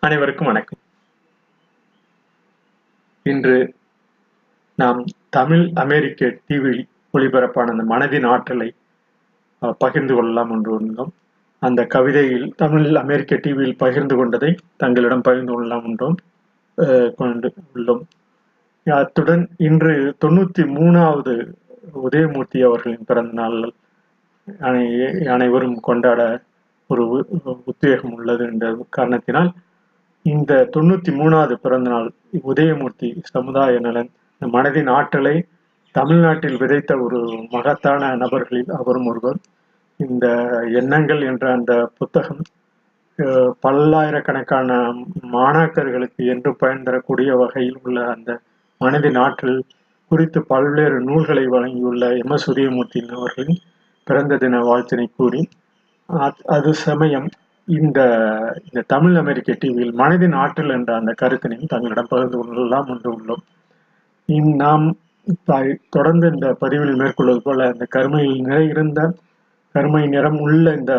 அனைவருக்கும் வணக்கம். இன்று நாம் தமிழ் அமெரிக்க டிவியில் ஒளிபரப்பான அந்த மனதின் ஆற்றலை பகிர்ந்து கொள்ளலாம் என்று இருந்தோம் அந்த கவிதையில் தமிழ் அமெரிக்க டிவியில் பகிர்ந்து கொண்டதை தங்களிடம் பகிர்ந்து கொள்ளலாம் என்றும் கொண்டு உள்ளோம். அத்துடன் இன்று தொண்ணூத்தி மூணாவது உதயமூர்த்தி அவர்களின் பிறந்த நாள் அனை- அனைவரும் கொண்டாட ஒரு உத்வேகம் உள்ளது என்ற காரணத்தினால் இந்த தொண்ணூத்தி மூணாவது பிறந்த நாள் உதயமூர்த்தி சமுதாய நலன் இந்த மனதின் ஆற்றலை தமிழ்நாட்டில் விதைத்த ஒரு மகத்தான நபர்களில் அவரும் ஒருவர். இந்த எண்ணங்கள் என்ற அந்த புத்தகம் அஹ், பல்லாயிரக்கணக்கான மாணாக்கர்களுக்கு என்று பயன் தரக்கூடிய வகையில் உள்ள அந்த மனதின் ஆற்றல் குறித்து பல்வேறு நூல்களை வழங்கியுள்ள எம். எஸ். உதயமூர்த்தி அவர்களின் பிறந்த தின வாழ்த்தினை கூறி அது சமயம் இந்த இந்த தமிழ் அமெரிக்க டிவியில் மனதின் ஆற்றல் என்ற அந்த கருத்தினையும் தங்களிடம் பகிர்ந்து கொள்ளலாம் என்று உள்ளோம். இந் நாம் தொடர்ந்து இந்த பதிவில் மேற்கொள்வது போல இந்த கருமையில் நிறையிருந்த கருமை நிறம் உள்ள இந்த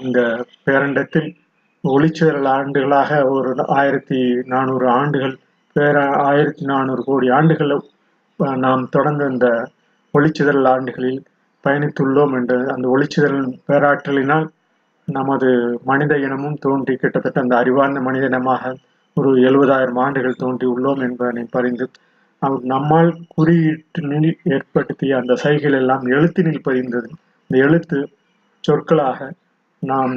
இந்த பேரண்டத்தில் ஒளிச்சுழல் ஆண்டுகளாக ஒரு ஆயிரத்தி நானூறு ஆண்டுகள் பேர ஆயிரத்தி நானூறு கோடி ஆண்டுகள் நாம் தொடர்ந்து இந்த ஒளிச்சிதறல் ஆண்டுகளில் பயணித்துள்ளோம் என்று அந்த ஒளிச்சிதறல் பேராற்றலினால் நமது மனித இனமும் தோன்றி கிட்டத்தட்ட அந்த அறிவார்ந்த மனித இனமாக ஒரு எழுபதாயிரம் ஆண்டுகள் தோன்றி உள்ளோம் என்பதனை பறிந்து நம்மால் குறியீட்டினில் ஏற்படுத்திய அந்த சைகள் எல்லாம் எழுத்தினில் பதிந்தது. இந்த எழுத்து சொற்களாக நாம்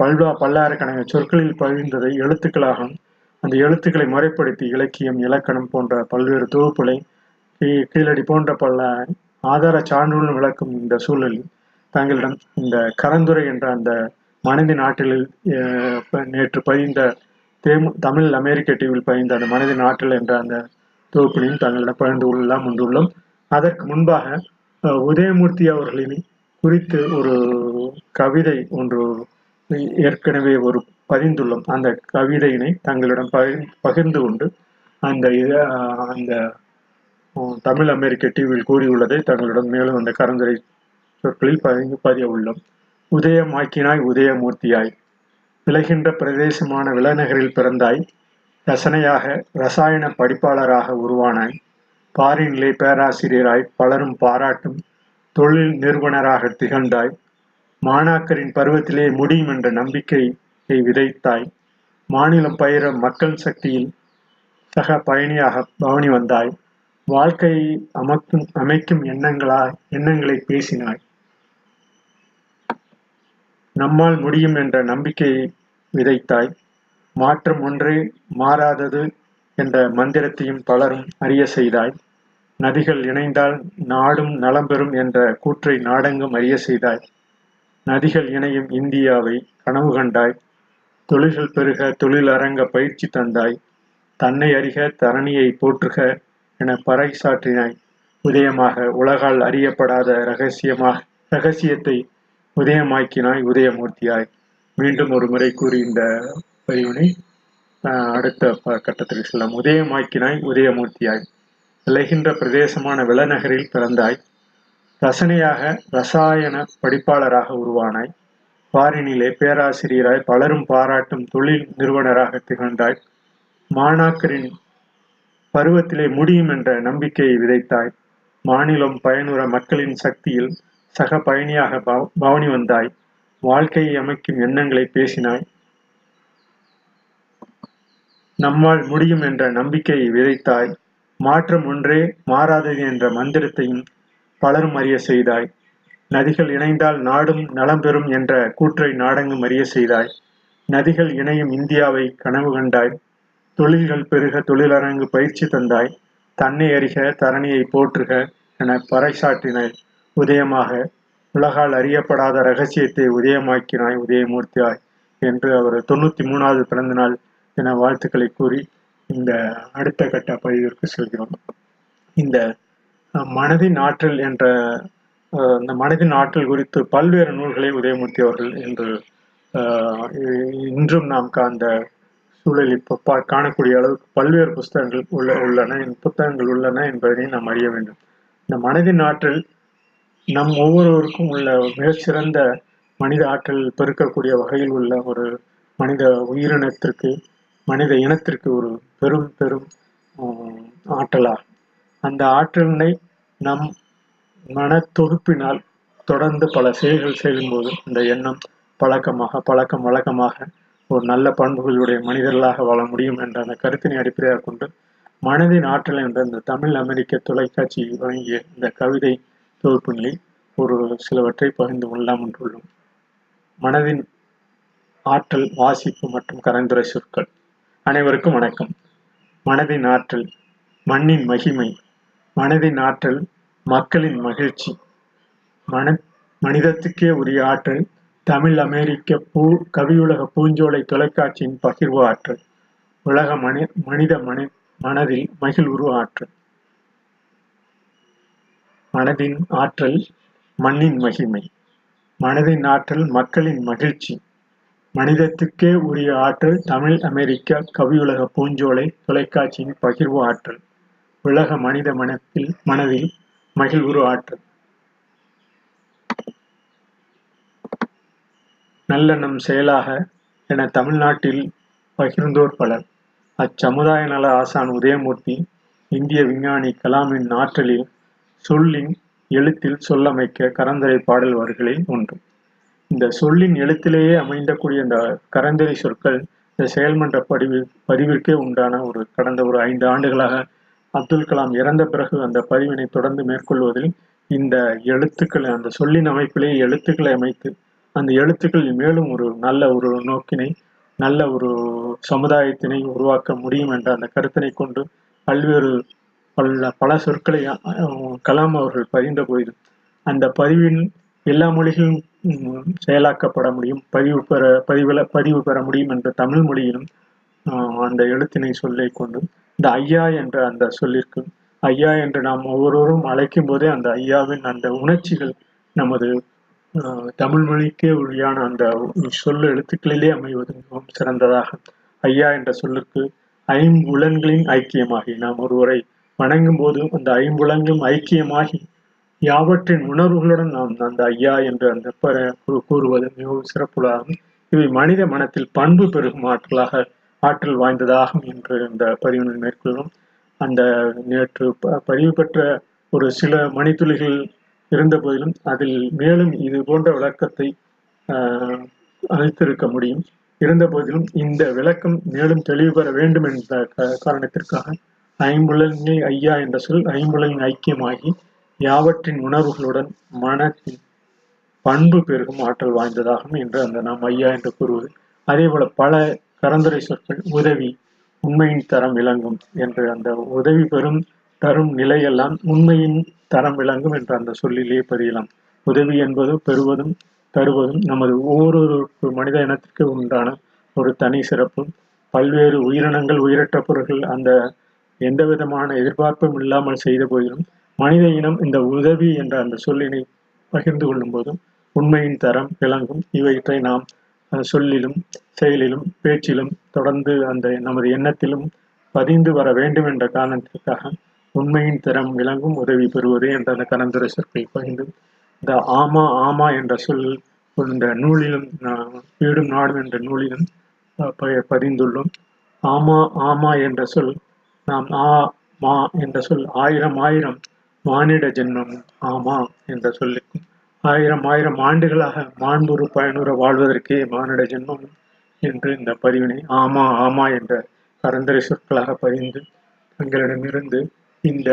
பல்வா பல்லாயிரக்கணக்கான சொற்களில் பதிந்ததை எழுத்துக்களாகவும் அந்த எழுத்துக்களை முறைப்படுத்தி இலக்கியம் இலக்கணம் போன்ற பல்வேறு தொகுப்புகளை கீழடி போன்ற பல ஆதார சான்றுகளும் விளக்கும் இந்த சூழலில் தங்களிடம் இந்த கரந்துரை என்ற அந்த மனதின் ஆற்றலில் நேற்று பதிந்த தேமு தமிழ் அமெரிக்க டிவியில் பதிந்த அந்த மனதின் ஆற்றல் என்ற அந்த தொகுப்பினையும் தங்களிடம் பகிர்ந்து கொள்ளலாம் வந்துள்ளோம் அதற்கு முன்பாக உதயமூர்த்தி அவர்களின் குறித்து ஒரு கவிதை ஒன்று ஏற்கனவே ஒரு பதிந்துள்ளோம். அந்த கவிதையினை தங்களிடம் பகிர் பகிர்ந்து கொண்டு அந்த இத அந்த தமிழ் அமெரிக்க டிவியில் கூறியுள்ளதை தங்களிடம் மேலும் அந்த கரந்துரை சொற்களில் பதிவு பதிய உள்ளோம் உதயமாக்கினாய் உதயமூர்த்தியாய். விளைகின்ற பிரதேசமான விலநகரில் பிறந்தாய் ரசனையாக ரசாயன படிப்பாளராக உருவானாய். பாரினிலே பேராசிரியராய் பலரும் பாராட்டும் தொழில் நிறுவனராக திகழ்ந்தாய். மாணாக்கரின் பருவத்திலே முடியும் என்ற நம்பிக்கையை விதைத்தாய். மாநிலம் பயிர மக்கள் சக்தியில் சக பயணியாக பவனி வந்தாய். வாழ்க்கையை அமைக்கும் அமைக்கும் எண்ணங்களாய் எண்ணங்களை பேசினாய். நம்மால் முடியும் என்ற நம்பிக்கையை விதைத்தாய். மாற்றம் ஒன்றே மாறாதது என்ற மந்திரத்தையும் பலரும் அறிய செய்தாய். நதிகள் இணைந்தால் நாடும் நலம் பெறும் என்ற கூற்றை நாடெங்கும் அறிய செய்தாய். நதிகள் இணையும் இந்தியாவை கனவு கண்டாய். தொழில்கள் பெருக தொழிலரங்க பயிற்சி தந்தாய். தன்னை அறிக தரணியை போற்றுக என பறைசாற்றினாய் உதயமாக உலகால் அறியப்படாத ரகசியமாக ரகசியத்தை உதயமாக்கினாய் உதயமூர்த்தியாய். மீண்டும் ஒரு முறை கூறி இந்த பதிவினை அடுத்த கட்டத்திற்கு செல்லலாம். உதயமாக்கினாய் உதயமூர்த்தியாய். விளைகின்ற பிரதேசமான விளநகரில் பிறந்தாய். ரசனையாக ரசாயன படிப்பாளராக உருவானாய். பாரினிலே பேராசிரியராய் பலரும் பாராட்டும் தொழில் நிறுவனராக திகழ்ந்தாய். மாணாக்கரின் பருவத்திலே முடியும் என்ற நம்பிக்கையை விதைத்தாய். மாநிலம் பயனுற மக்களின் சக்தியில் சக பயணியாக பவ- பவனி வந்தாய். வாழ்க்கையை அமைக்கும் எண்ணங்களை பேசினாய். நம்மால் முடியும் என்ற நம்பிக்கையை விதைத்தாய். மாற்றம் ஒன்றே மாறாதது என்ற மந்திரத்தையும் பலரும் அறிய செய்தாய். நதிகள் இணைந்தால் நாடும் நலம் பெறும் என்ற கூற்றை நாடெங்கும் அறிய செய்தாய். நதிகள் இணையும் இந்தியாவை கனவு கண்டாய். தொழில்கள் பெருக தொழிலரங்கு பயிற்சி தந்தாய். தன்னை அறிக தரணியை போற்றுக என பறைசாற்றினாய். உதயமாக உலகால் அறியப்படாத ரகசியத்தை உதயமாக்கினாய் உதயமூர்த்தியாய் என்று அவர் தொண்ணூத்தி மூணாவது பிறந்த நாள் என வாழ்த்துக்களை கூறி இந்த அடுத்த கட்ட பதிவிற்கு செல்கிறோம். இந்த மனதின் ஆற்றல் என்ற இந்த மனதின் ஆற்றல் குறித்து பல்வேறு நூல்களை உதயமூர்த்தி அவர்கள் என்று இன்றும் நாம் கா- அந்த சூழலில் இப்போ பா- காணக்கூடிய அளவுக்கு பல்வேறு புஸ்தகங்கள் உள்ள உள்ளன இந்த புத்தகங்கள் உள்ளன என்பதனை நாம் அறிய வேண்டும். இந்த மனதின் ஆற்றல் நம் ஒவ்வொருவருக்கும் உள்ள மிகச்சிறந்த மனித ஆற்றல் பெருக்கக்கூடிய வகையில் உள்ள ஒரு மனித உயிரினத்திற்கு மனித இனத்திற்கு ஒரு பெரும் பெரும் ஆஹ், ஆற்றலாகும் அந்த ஆற்றலினை நம் மன தொகுப்பினால் தொடர்ந்து பல செயல்கள் செய்யும்போது இந்த எண்ணம் பழக்கமாக பழக்கம் வழக்கமாக ஒரு நல்ல பண்புகளுடைய மனிதர்களாக வாழ முடியும் என்ற அந்த கருத்தினை அடிப்படையாக கொண்டு மனதின் ஆற்றல் என்ற இந்த தமிழ் அமெரிக்க தொலைக்காட்சி வழங்கிய இந்த கவிதை தொகுப்புகளில் ஒரு சிலவற்றை பகிர்ந்து கொள்ளலாம் என்றுள்ளோம். மனதின் ஆற்றல் வாசிப்பு மற்றும் கரந்துரை சொற்கள் அனைவருக்கும் வணக்கம். மனதின் ஆற்றல் மண்ணின் மகிமை மனதின் ஆற்றல் மக்களின் மகிழ்ச்சி மன மனிதத்துக்கே உரிய ஆற்றல் தமிழ் அமெரிக்க பூ கவியுலக பூஞ்சோலை தொலைக்காட்சியின் பகிர்வு ஆற்றல் உலக மனி மனித மனி மனதில் மகிழ்வுரு ஆற்றல் மனதின் ஆற்றல் மண்ணின் மகிமை. மனதின் ஆற்றல் மக்களின் மகிழ்ச்சி. மனிதத்துக்கே உரிய ஆற்றல் தமிழ் அமெரிக்க கவியுலக பூஞ்சோலை தொலைக்காட்சியின் பகிர்வு ஆற்றல். உலக மனித மனத்தில் மனதில் மகிழ்வுரு ஆற்றல். நல்லெண்ணம் செயலாக என தமிழ்நாட்டில் பகிர்ந்தோர் பலர். அச்சமுதாய நல ஆசான் உதயமூர்த்தி இந்திய விஞ்ஞானி கலாமின் ஆற்றலில் சொல்லின் எழுத்தில் சொல்லமைக்க கரந்தரை பாடல் வரிகளில் ஒன்று. இந்த சொல்லின் எழுத்திலேயே அமைந்தக்கூடிய இந்த கரந்தரை சொற்கள் இந்த செயல்மன்ற பதிவு பதிவிற்கே உண்டான ஒரு கடந்த ஒரு ஐந்து ஆண்டுகளாக அப்துல் கலாம் இறந்த பிறகு அந்த பதிவினை தொடர்ந்து மேற்கொள்வதில் இந்த எழுத்துக்களை அந்த சொல்லின் அமைப்பிலேயே எழுத்துக்களை அமைத்து அந்த எழுத்துக்கள் மேலும் ஒரு நல்ல ஒரு நோக்கினை நல்ல ஒரு சமுதாயத்தினை உருவாக்க முடியும் என்ற அந்த கருத்தினை கொண்டு பல்வேறு பல பல சொற்களை கலாம் அவர்கள் பதிந்த போது அந்த பதிவின் எல்லா மொழிகளும் செயலாக்கப்பட முடியும் பதிவு பெற பதிவுல பதிவு பெற முடியும் என்ற தமிழ் மொழியிலும் அந்த எழுத்தினை சொல்லை கொண்டு இந்த ஐயா என்ற அந்த சொல்லிற்கு ஐயா என்று நாம் ஒவ்வொருவரும் அழைக்கும் போதே அந்த ஐயாவின் அந்த உணர்ச்சிகள் நமது ஆஹ், தமிழ் மொழிக்கே உரியான அந்த சொல் எழுத்துக்களிலே அமைவது மிகவும் சிறந்ததாக ஐயா என்ற சொல்லுக்கு ஐம்புலன்களின் ஐக்கியமாகி நாம் ஒருவரை வணங்கும் போது அந்த ஐம்புலங்கும் ஐக்கியமாகி யாவற்றின் உணர்வுகளுடன் நாம் அந்த ஐயா என்று அந்த கூறுவது மிகவும் சிறப்புள்ளதாகும். இவை மனித மனத்தில் பண்பு பெருகும் ஆற்றலாக ஆற்றல் வாய்ந்ததாகும் என்று இந்த பதிவினை மேற்கொள்ளும் அந்த நேற்று ப- பதிவு பெற்ற ஒரு சில மணித்துளிகள் இருந்த போதிலும் அதில் மேலும் இது போன்ற விளக்கத்தை ஆஹ், அளித்திருக்க முடியும். இருந்த போதிலும் இந்த விளக்கம் மேலும் தெளிவு பெற வேண்டும் என்ற க- காரணத்திற்காக ஐம்புலன்களில் ஐயா என்ற சொல் ஐம்புலனின் ஐக்கியமாகி யாவற்றின் உணர்வுகளுடன் மனத்தின் பண்பு பெருகும் ஆற்றல் வாய்ந்ததாகும் என்று அந்த நாம் ஐயா என்று கூறுவது. அதே போல பல கரந்துரை சொற்கள் உதவி உண்மையின் தரம் விளங்கும் என்று அந்த உதவி பெறும் தரும் நிலையெல்லாம் உண்மையின் தரம் விளங்கும் என்ற அந்த சொல்லிலே பதியலாம். உதவி என்பது பெறுவதும் தருவதும் நமது ஒவ்வொரு மனித இனத்திற்கு உண்டான ஒரு தனி சிறப்பு பல்வேறு உயிரினங்கள் உயிரற்ற பொருள்கள் அந்த எந்த விதமான எதிர்பார்ப்பும் இல்லாமல் செய்த போதிலும் மனித இனம் இந்த உதவி என்ற அந்த சொல்லினை பகிர்ந்து கொள்ளும் போதும் உண்மையின் தரம் விளங்கும். இவற்றை நாம் சொல்லிலும் செயலிலும் பேச்சிலும் தொடர்ந்து அந்த நமது எண்ணத்திலும் பதிந்து வர வேண்டும் என்ற காரணத்திற்காக உண்மையின் தரம் விளங்கும் உதவி பெறுவது என்ற அந்த கலந்துரை சொற்களை பகிர்ந்து இந்த ஆமா ஆமா என்ற சொல் இந்த நூலிலும் வீடும் நாடும் என்ற நூலிலும் அஹ், பதிந்துள்ளோம். ஆமா ஆமா என்ற சொல் நாம் ஆ மா என்ற சொல் ஆயிரம் ஆயிரம் மானிட ஜென்மம் ஆமா என்ற சொல்லுக்கும் ஆயிரம் ஆயிரம் ஆண்டுகளாக மாண்புறு பயனுற வாழ்வதற்கே மானிட ஜென்மம் என்று இந்த பதிவினை ஆமா ஆமா என்ற பரந்தரை சொற்களாக பதிந்து தங்களிடமிருந்து இந்த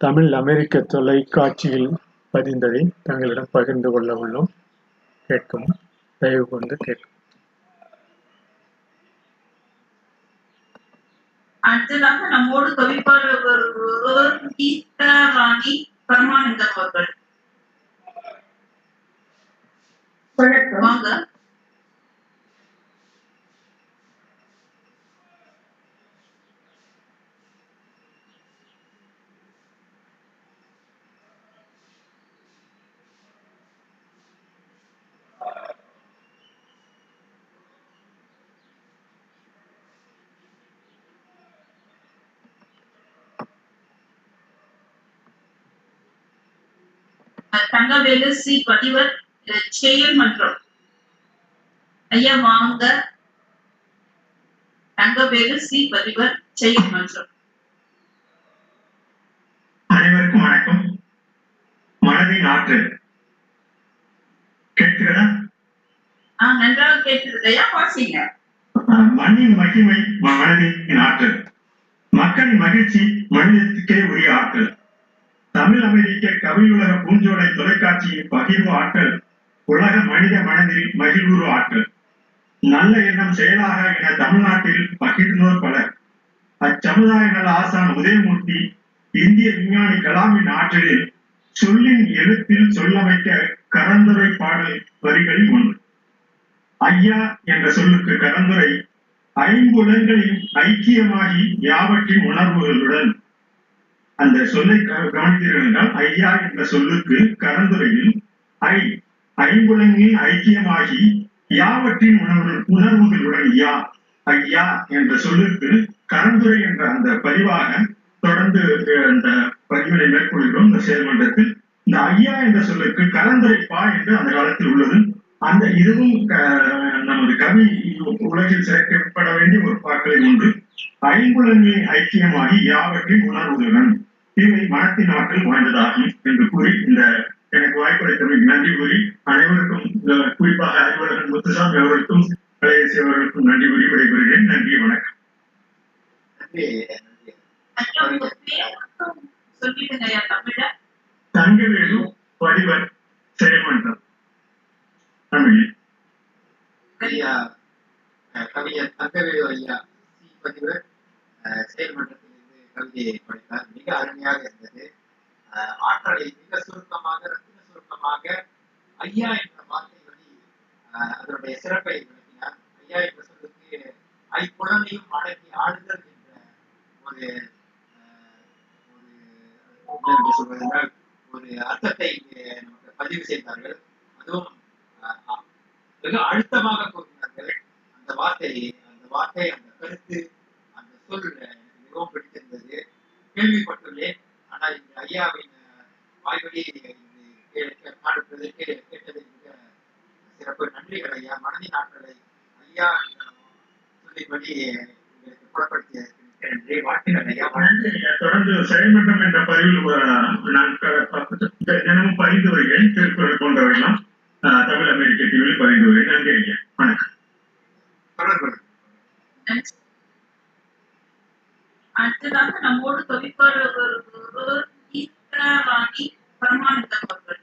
தமிழ் அமெரிக்க தொலைக்காட்சியில் பதிந்ததை தங்களிடம் பகிர்ந்து கொள்ள உள்ளோம். கேட்கும் தயவு கொண்டு கேட்கும் அடுத்ததாக நம்மோடு கவிப்பாளர் ஒருவர் கீதா ராணி பரமானந்தம் அவர்கள். வணக்கம். தங்கவேலு சி. பதிவர் செயல் மன்றம் ஐயா வாங்க தங்கவேலு சி. பதிவர் செயல் மன்றம் அனைவருக்கும் வணக்கம். மனதின் ஆற்றல். கேட்கிறதா நன்றாக கேட்டது ஐயா வாசிங்க. மண்ணின் மகிமை மனதின் ஆற்றல். மக்களின் மகிழ்ச்சி மனிதத்துக்கே உரிய ஆற்றல். தமிழ் அமெரிக்க கவியுலக பூஞ்சோலை தொலைக்காட்சியின் பகிர்வு ஆற்றல் உலக மனித மனதில் மகிழ்வுறு ஆற்றல் நல்ல எண்ணம் செயலாக என தமிழ்நாட்டில் பகிர்ந்தோர் பலர். அச்சமுதாய நல ஆசான் உதயமூர்த்தி இந்திய விஞ்ஞானி கலாமின் ஆற்றலில் சொல்லின் எழுத்தில் சொல்லமைக்க கரந்துரை பாடல் வரிகளில் ஒன்று. ஐயா என்ற சொல்லுக்கு கரந்துரை ஐம்புலன்களின் ஐக்கியமாகி யாவற்றின் உணர்வுகளுடன் அந்த சொல்லை க- கவனித்தீர்கள் என்றால் ஐயா என்ற சொல்லுக்கு கரந்துரையில் ஐ ஐம்புலன்களின் ஐக்கியமாகி யாவற்றின் உணர்வு உணர்வுகளுடன் யா ஐயா என்ற சொல்லுக்கு கரந்துரை என்ற அந்த பதிவாக தொடர்ந்து அந்த பதிவினை மேற்கொள்கிறோம். இந்த செயல்மன்றத்தில் இந்த ஐயா என்ற சொல்லுக்கு கலந்துரைப்பா என்று அந்த காலத்தில் உள்ளது. அந்த இதுவும் நமது கவி உலகில் சேர்க்கப்பட வேண்டிய ஒரு பாக்களில் ஒன்று. ஐம்புலன்களின் ஐக்கியமாகி யாவற்றின் உணர்வுகளுடன் இவை மனத்தின் ஆற்றல் வாய்ந்ததாகும் என்று கூறி இந்த எனக்கு வாய்ப்பளித்தமைக்கு நன்றி கூறி அனைவருக்கும் அஹ், குறிப்பாக அறிவாளர் முத்துசாமி அவர்களுக்கும் கலையரசி அவர்களுக்கும் நன்றி கூறி விடைபெறுகிறேன். நன்றி வணக்கம். தங்கவேலு பதிவர் செயல்மன்றம். தமிழில் ஐயா அஹ், கவிஞர் தங்கவேலு ஐயா பதிவர் அஹ், செயல்மன்றத்திலிருந்து கவிதையை படித்தார் மிக அருமையாக இருந்தது ஆற்றலை மிக சுருக்கமாக ரத்தின சுருக்கமாக ஐயா என்ற வார்த்தை வழி அஹ், அதனுடைய சிறப்பை விளக்கினார் ஐயா என்ற சொல்லுக்கு ஐப்புலனையும் அடக்கி ஆளுதல் என்ற ஒரு ஒரு சொல்வதென்றால் ஒரு அர்த்தத்தை இங்கே நமக்கு பதிவு செய்தார்கள் அதுவும் அஹ், மிக அழுத்தமாக கூறினார்கள் அந்த வார்த்தை அந்த வார்த்தை அந்த கருத்து சொல் மிகவும் பிடித்திருந்தது கேள்விப்பட்டுள்ளேன். ஆனால் இந்த ஐயாவின் வாய்வழி காண்பதற்கு கேட்டது மிக சிறப்பு. நன்றிகள் ஐயா. மனதின் ஆற்றலை ஐயா சொல்லிபடி உங்களுக்கு புலப்படுத்திய நன்றி. வாழ்த்துக்கள் ஐயா. நன்றி. தொடர்ந்து செயல்மன்றம் என்ற பதிவில் நான் தினமும் பதிந்து வருகிறேன். திருக்குறள் போன்றவையெல்லாம் அஹ், தமிழ் அமெரிக்க டிவியில் பதிந்து வருகிறேன். நன்றி ஐயா. வணக்கம். தொடர்பு. அடுத்ததாக நம்மோடு கவிப்பாளர் ஒருவர் கீதா ராணி பரமானந்தம் அவர்கள்.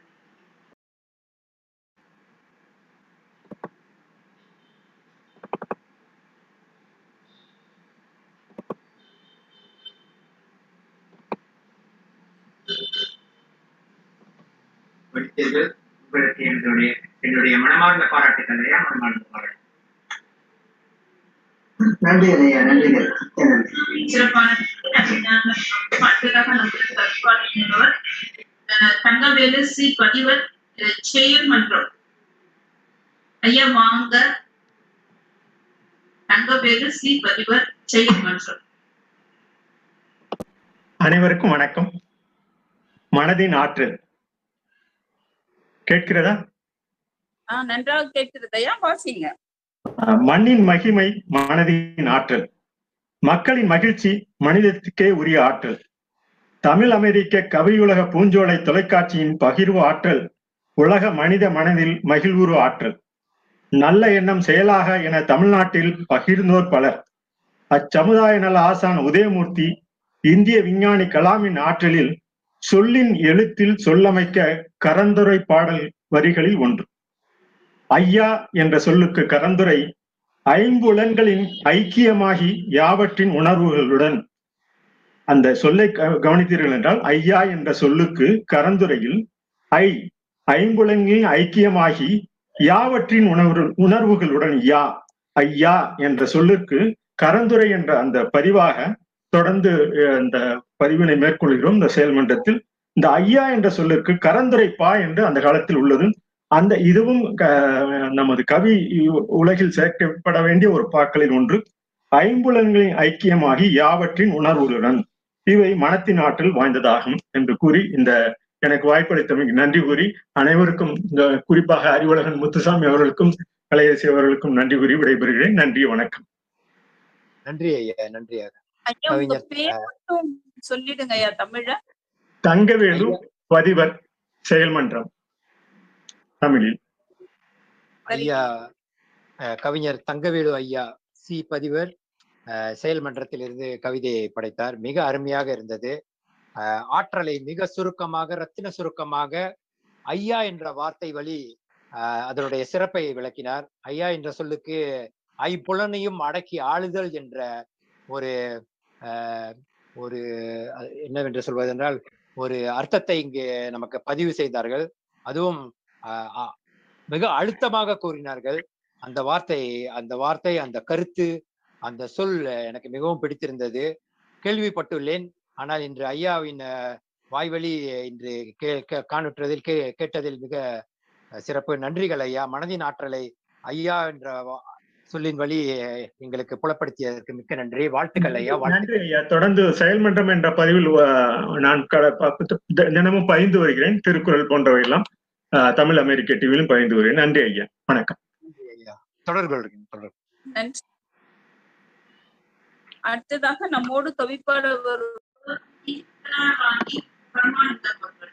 படித்தீர்கள் உங்களுக்கு என்னுடைய என்னுடைய மனமார்ந்த பாராட்டுக்கள் ஐயா மனமார்ந்த பாராட்டு நன்றி ஐயா நன்றிகள். சிறப்பான அடுத்ததாக நம்முடைய தங்கவேலு சி பதிவர் அஹ், செயல் மன்றம். ஐயா வாங்க தங்கவேலு சி பதிவர் செயல் மன்றம். அனைவருக்கும் வணக்கம். மனதின் ஆற்றல். கேட்கிறதா? ஆஹ் நன்றாக கேட்கிறது. ஐயா வாசிங்க. மண்ணின் மகிமை மனதின் ஆற்றல். மக்களின் மகிழ்ச்சி மனிதத்துக்கே உரிய ஆற்றல். தமிழ் அமெரிக்க கவியுலக பூஞ்சோலை தொலைக்காட்சியின் பகிர்வு ஆற்றல் உலக மனித மனதில் மகிழ்வுறு ஆற்றல். நல்ல எண்ணம் செயலாக என தமிழ்நாட்டில் பகிர்ந்தோர் பலர். அச்சமுதாய நல ஆசான் உதயமூர்த்தி இந்திய விஞ்ஞானி கலாமின் ஆற்றலில் சொல்லின் எழுத்தில் சொல்லமைக்க கரந்துரை பாடல் வரிகளில் ஒன்று. ஐயா என்ற சொல்லுக்கு கரந்துரை ஐம்புலன்களின் ஐக்கியமாகி யாவற்றின் உணர்வுகளுடன். அந்த சொல்லை கவனித்தீர்கள் என்றால் ஐயா என்ற சொல்லுக்கு கரந்துரையில் ஐ ஐம்புலன்களின் ஐக்கியமாகி யாவற்றின் உணர்வு உணர்வுகளுடன் யா ஐயா என்ற சொல்லுக்கு கரந்துரை என்ற அந்த பதிவாக தொடர்ந்து அந்த இந்த பதிவினை மேற்கொள்கிறோம். இந்த செயல்மன்றத்தில் இந்த ஐயா என்ற சொல்லிற்கு கரந்துரை பா என்று அந்த காலத்தில் உள்ளது அந்த இதுவும் நமது கவி உலகில் சேர்க்கப்பட வேண்டிய ஒரு பாக்களில் ஒன்று ஐம்புலன்களின் ஐக்கியமாகி யாவற்றின் உணர்வுகளுடன் இவை மனத்தின் ஆற்றல் வாய்ந்ததாகும் என்று கூறி இந்த எனக்கு வாய்ப்பளித்தமைக்கு நன்றி கூறி அனைவருக்கும் இந்த குறிப்பாக அறிவழகன் முத்துசாமி அவர்களுக்கும் கலையரசி அவர்களுக்கும் நன்றி கூறி விடைபெறுகிறேன். நன்றி வணக்கம். நன்றி ஐயா நன்றி சொல்லிடுங்க ஐயா தமிழ்ல தங்கவேலு பதிவர் செயல்மன்றம். தமிழில். ஐயா கவிஞர் தங்கவேலு ஐயா சி பதிவர் செயல்மன்றத்தில் செயல்மன்றத்திலிருந்து கவிதையை படைத்தார். மிக அருமையாக இருந்தது. ஆற்றலை மிக சுருக்கமாக ரத்தின சுருக்கமாக ஐயா என்ற வார்த்தை வழி அஹ், அதனுடைய சிறப்பை விளக்கினார். ஐயா என்ற சொல்லுக்கு ஐப்புலனையும் அடக்கி ஆளுதல் என்ற ஒரு அஹ், ஒரு என்னவென்று என்னவென்று சொல்வதென்றால் ஒரு அர்த்தத்தை இங்கு நமக்கு பதிவு செய்தார்கள். அதுவும் மிக அழுத்தமாக கூறினார்கள். அந்த வார்த்தை அந்த வார்த்தை அந்த கருத்து அந்த சொல் எனக்கு மிகவும் பிடித்திருந்தது. கேள்விப்பட்டுள்ளேன். ஆனால் இன்று ஐயாவின் வாய்வழி இன்று கே காணுற்றதில் கே கேட்டதில் மிக சிறப்பு. நன்றிகள் ஐயா. மனதின் ஆற்றலை ஐயா என்ற சொல்லின் வழி எங்களுக்கு புலப்படுத்தியதற்கு மிக்க நன்றி. வாழ்த்துக்கள் ஐயா. நன்றி ஐயா. தொடர்ந்து செயல்மன்றம் என்ற பதிவில் நான் தினமும் பகிர்ந்து வருகிறேன். திருக்குறள் போன்றவை எல்லாம் அஹ், தமிழ் அமெரிக்க டிவியிலும் பகிர்ந்து வருகிறேன். நன்றி ஐயா. வணக்கம். தொடர்கள் தொடர் அடுத்ததாக நம்மோடு பிரமாணித்தவர்கள்